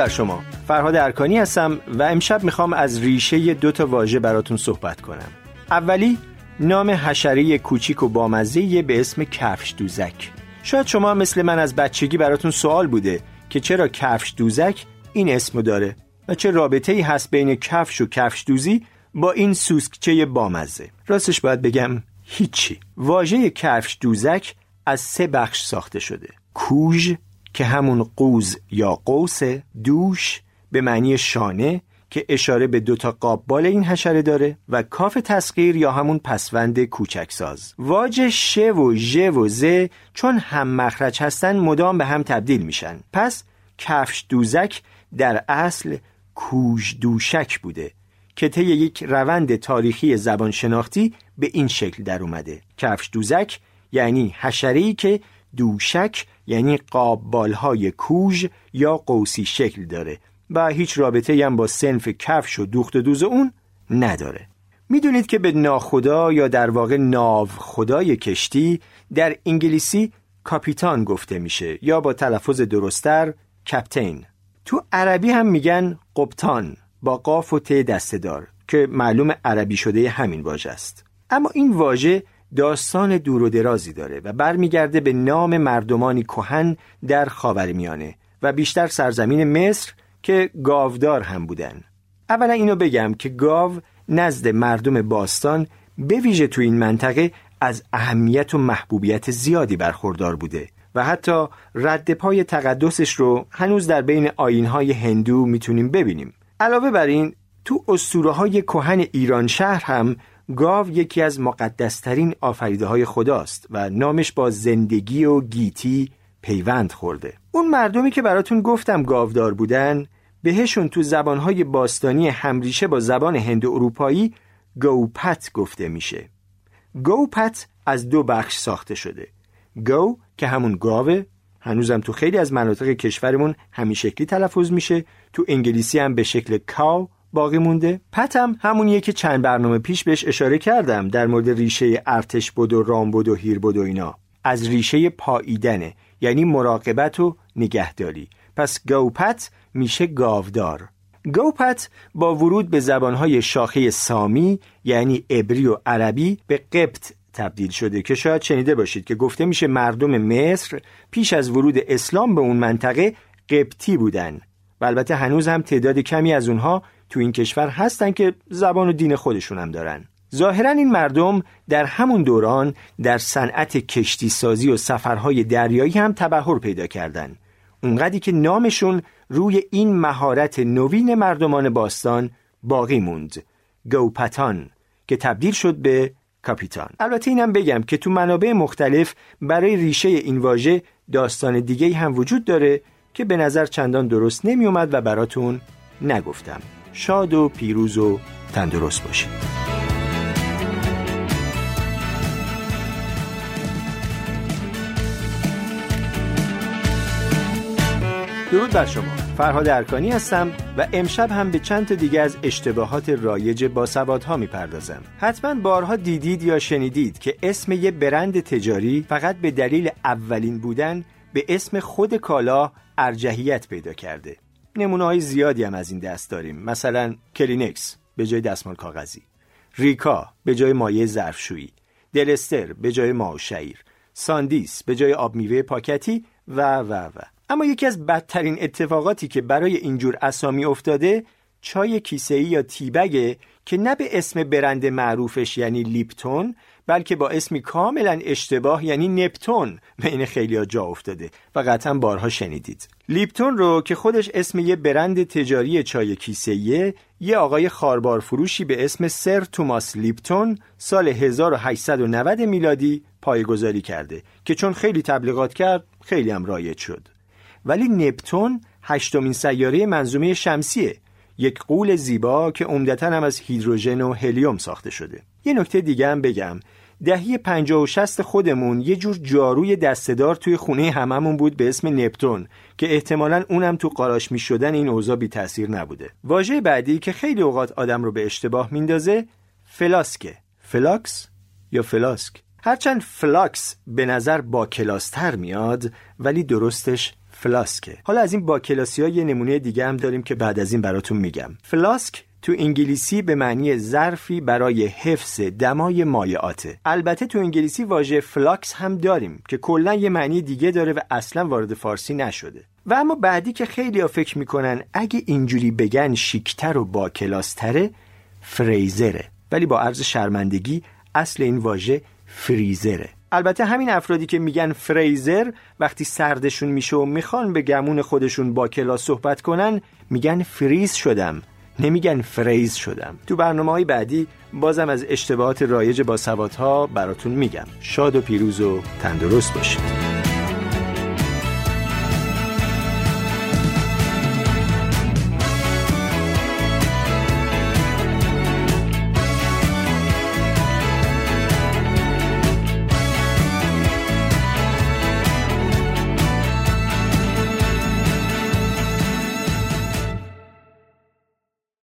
بر شما. فرهاد ارکانی هستم و امشب می‌خوام از ریشه دو تا واژه براتون صحبت کنم. اولی نام حشره کوچیک و بامزه به اسم کفش دوزک شاید شما مثل من از بچگی براتون سوال بوده که چرا کفش دوزک این اسمو داره و چه رابطه ای هست بین کفش و کفش دوزی با این سوسکچه بامزه. راستش باید بگم هیچی. واژه کفش دوزک از سه بخش ساخته شده. کوژ که همون قوز یا قوس دوش به معنی شانه که اشاره به دوتا قابال این حشره داره و کاف تسخیر یا همون پسوند کوچکساز. واژه شه و ژ و ز چون هم مخرج هستن مدام به هم تبدیل میشن. پس کفش دوزک در اصل کوژ دوشک بوده که طی یک روند تاریخی زبان شناختی به این شکل در اومده. کفش دوزک یعنی حشره‌ای که دوشک یعنی قابالهای کوژ یا قوسی شکل داره و هیچ رابطه هم با سنف کفش و دوخت دوز اون نداره. می‌دونید که به ناخدا یا در واقع ناو خدای کشتی در انگلیسی کاپیتان گفته میشه یا با تلفظ درستتر کپتین. تو عربی هم میگن قبطان با قاف و ت دسته دار که معلوم عربی شده همین واژه است. اما این واژه داستان دور و درازی داره و برمیگرده به نام مردمانی کهن در خاورمیانه و بیشتر سرزمین مصر که گاودار هم بودن. اولا اینو بگم که گاو نزد مردم باستان به ویژه تو این منطقه از اهمیت و محبوبیت زیادی برخوردار بوده و حتی رد پای تقدسش رو هنوز در بین آینهای هندو می‌تونیم ببینیم. علاوه بر این تو اسطوره های کهن ایران شهر هم گاو یکی از مقدسترین آفریده های خداست و نامش با زندگی و گیتی پیوند خورده. اون مردمی که براتون گفتم گاودار بودن بهشون تو زبانهای باستانی همریشه با زبان هند اروپایی گوپت گفته میشه. گوپت از دو بخش ساخته شده. گو که همون گاوه هنوزم تو خیلی از مناطق کشورمون همین شکلی تلفظ میشه. تو انگلیسی هم به شکل کاو باقی مونده. پتم همونیه که چند برنامه پیش بهش اشاره کردم در مورد ریشه ارتش بود و رام بود و هیر بود و اینا. از ریشه پاییدنه یعنی مراقبت و نگهداری. پس گوپت میشه گاودار. گوپت با ورود به زبانهای شاخه سامی یعنی عبری و عربی به قبط تبدیل شده که شاید شنیده باشید که گفته میشه مردم مصر پیش از ورود اسلام به اون منطقه قبطی بودن. و البته هنوز هم تعداد کمی از اونها تو این کشور هستن که زبان و دین خودشون هم دارن. ظاهرا این مردم در همون دوران در صنعت کشتی سازی و سفرهای دریایی هم تبهر پیدا کردند. اونقدی که نامشون روی این مهارت نوین مردمان باستان باقی موند. گوپتان که تبدیل شد به کاپیتان. البته اینم بگم که تو منابع مختلف برای ریشه این واژه داستان دیگه هم وجود داره که به نظر چندان درست نمی اومد و براتون نگفتم. شاد و پیروز و تندرست باشید درود بر شما. فرهاد ارکانی هستم و امشب هم به چند تا دیگه از اشتباهات رایج با سوادها می‌پردازم. حتما بارها دیدید یا شنیدید که اسم یه برند تجاری فقط به دلیل اولین بودن به اسم خود کالا ارجحیت پیدا کرده. نمونه های زیادی هم از این دست داریم. مثلا کلینکس به جای دستمال کاغذی. ریکا به جای مایع ظرفشویی. دلستر به جای ماءالشعیر. ساندیس به جای آب میوه پاکتی و و و. اما یکی از بدترین اتفاقاتی که برای اینجور اسامی افتاده چای کیسه‌ای یا tea bag ه که نه به اسم برند معروفش یعنی لیپتون بلکه با اسمی کاملا اشتباه یعنی نپتون بین خیلی جا افتاده و قطعا بارها شنیدید. لیپتون رو که خودش اسم یه برند تجاری چای کیسه‌ایه یه آقای خاربار فروشی به اسم سر توماس لیپتون سال 1890 میلادی پایگذاری کرده که چون خیلی تبلیغات کرد خیلی هم رایج شد. ولی نپتون هشتمین سیاره منظومه شمسیه. یک قول زیبا که عمدتا هم از هیدروژن و هلیوم ساخته شده. یه نکته دیگه هم بگم. دهه پنجاه و شصت خودمون یه جور جاروی دستدار توی خونه هممون بود به اسم نپتون که احتمالا اونم تو قاراشمیش شدن این اوضاع بی تاثیر نبوده. واژه بعدی که خیلی اوقات آدم رو به اشتباه میندازه فلاسکه. فلاکس یا فلاسک؟ هرچند فلاکس به نظر باکلاس‌تر میاد ولی درستش فلاسکه. حالا از این با کلاسی ها یه نمونه دیگه هم داریم که بعد از این براتون میگم. فلاسک تو انگلیسی به معنی ظرفی برای حفظ دمای مایعاته. البته تو انگلیسی واژه flux هم داریم که کلا یه معنی دیگه داره و اصلا وارد فارسی نشده. و اما بعدی که خیلی ها فکر می‌کنن اگه اینجوری بگن شیکتر و با کلاستره فریزره. ولی با عرض شرمندگی اصل این واژه فریزره. البته همین افرادی که میگن فریزر وقتی سردشون میشه و می‌خوان به گمون خودشون با کلاس صحبت کنن میگن فریز شدم. نمیگن فریز شدم. تو برنامه های بعدی بازم از اشتباهات رایج با سوادها براتون میگم. شاد و پیروز و تندرست باشید.